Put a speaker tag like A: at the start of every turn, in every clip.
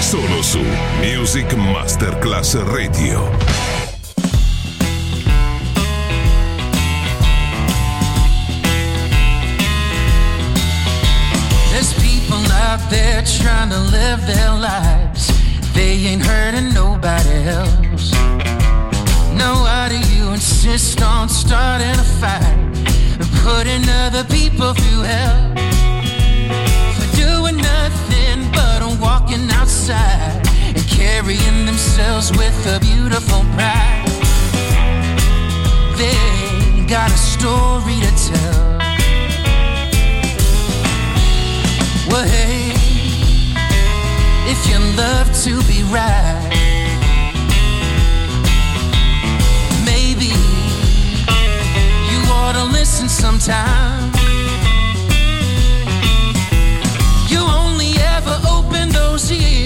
A: solo su Music Masterclass Radio.
B: They're trying to live their lives. They ain't hurting nobody else. No, why do you insist on starting a fight and putting other people through hell? walking outside and carrying themselves with a beautiful pride. They got a story to tell. Well, hey, if you love to be right, maybe you ought to listen sometime. cozy.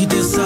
B: que dê.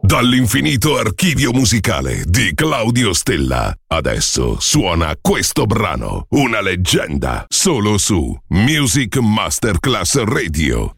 C: Dall'infinito archivio musicale di Claudio Stella. Adesso suona questo brano, una leggenda, solo su Music Masterclass Radio.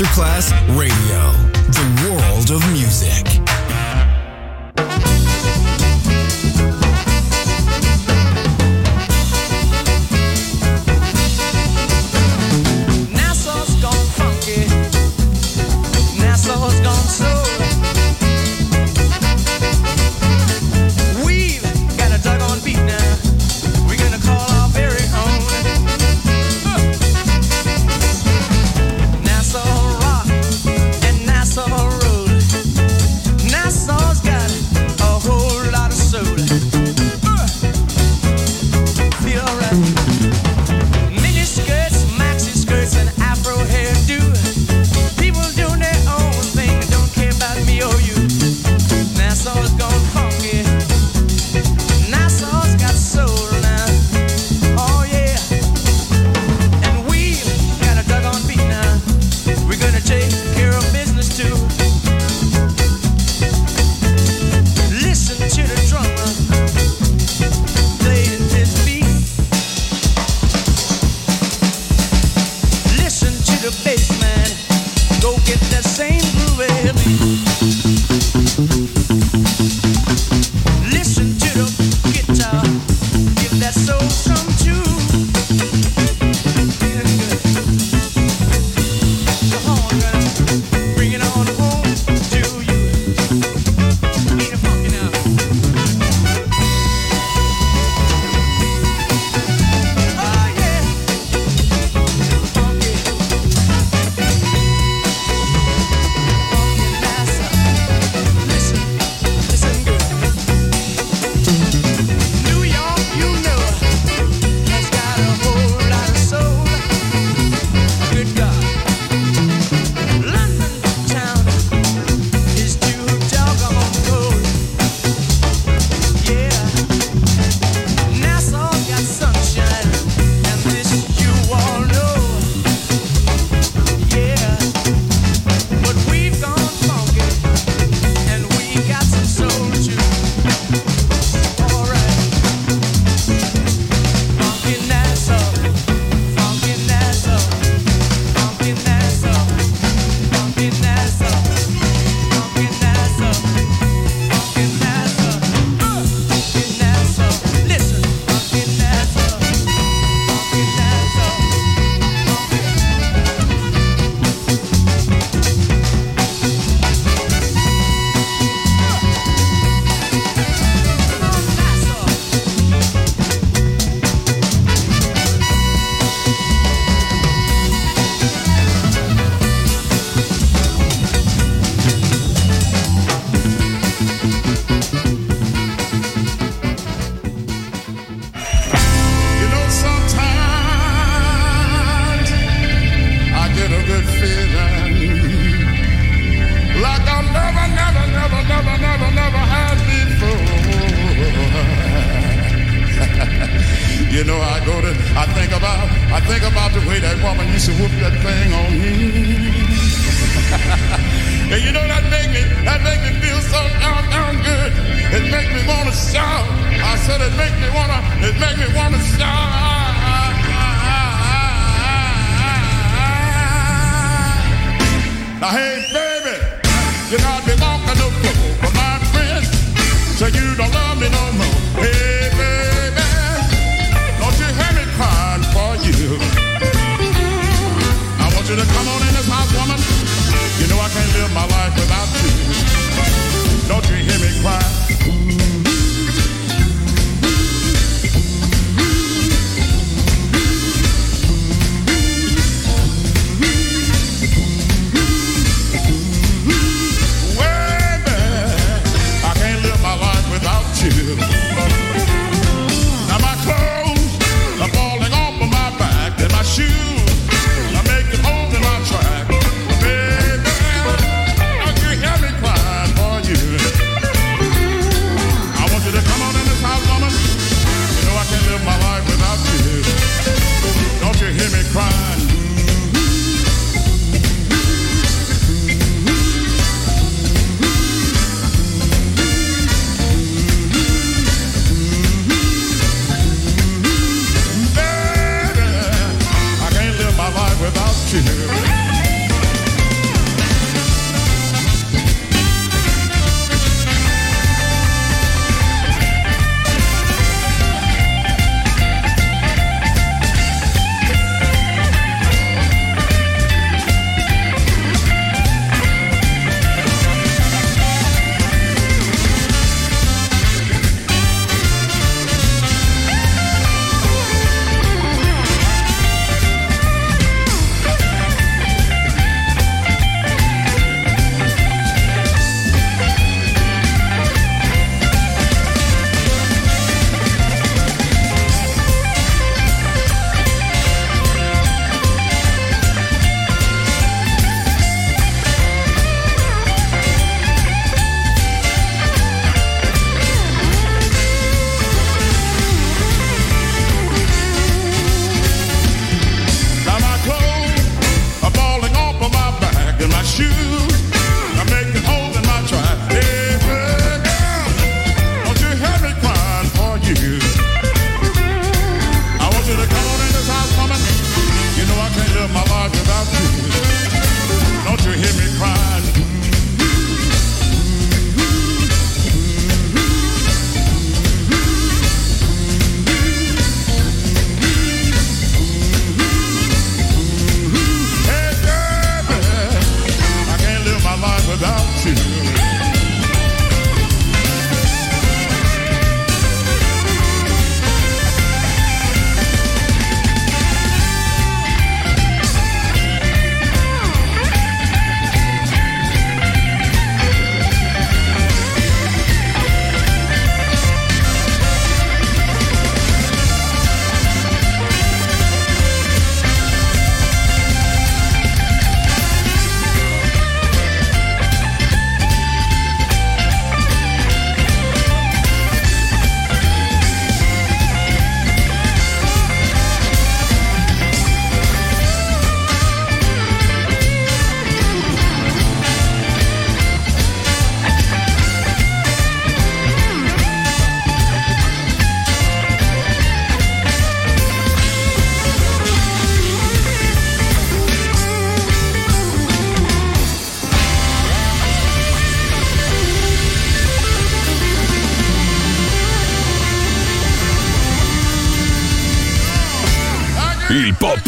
D: Masterclass Radio,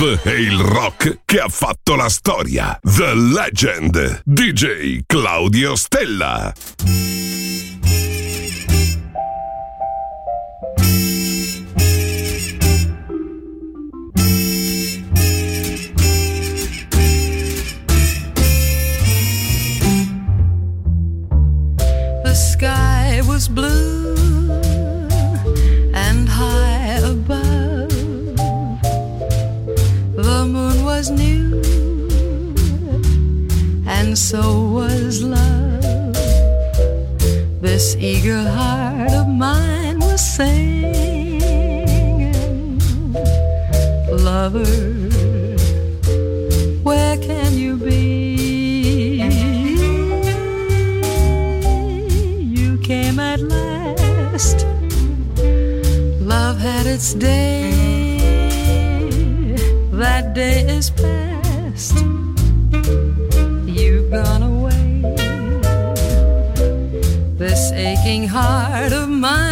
A: e il rock che ha fatto la storia. The Legend, DJ Claudio Stella.
C: The sky was blue. so was love. This eager heart of mine was singing, Lover, where can you be? You came at last. Love had its day, that day is past gone away. This aching heart of mine.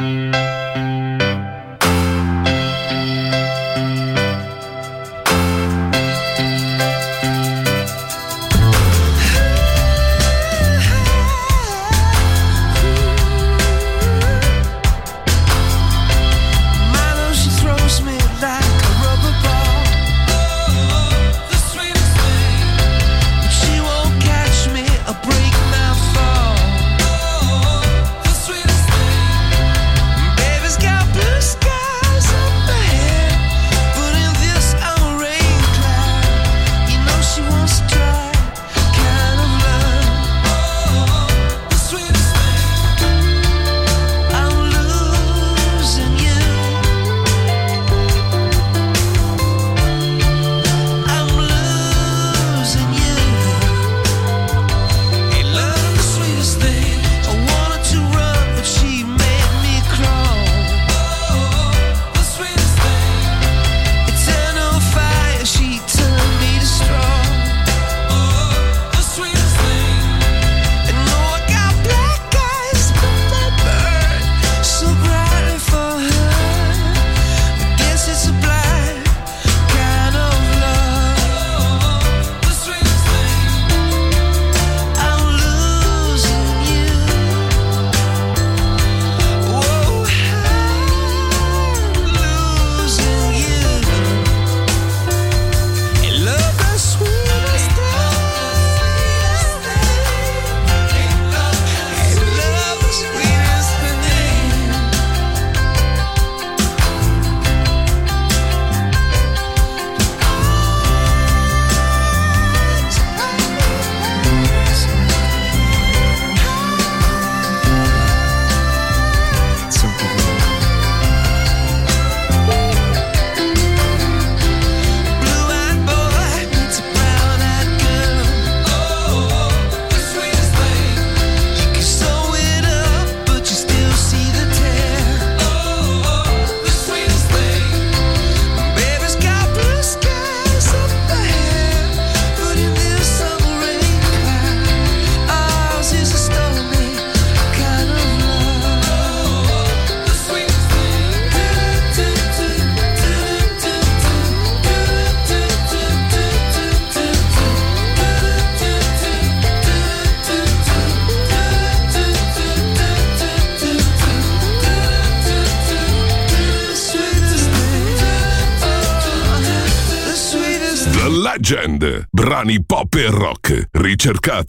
A: Bye.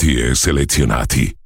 A: artisti e selezionati.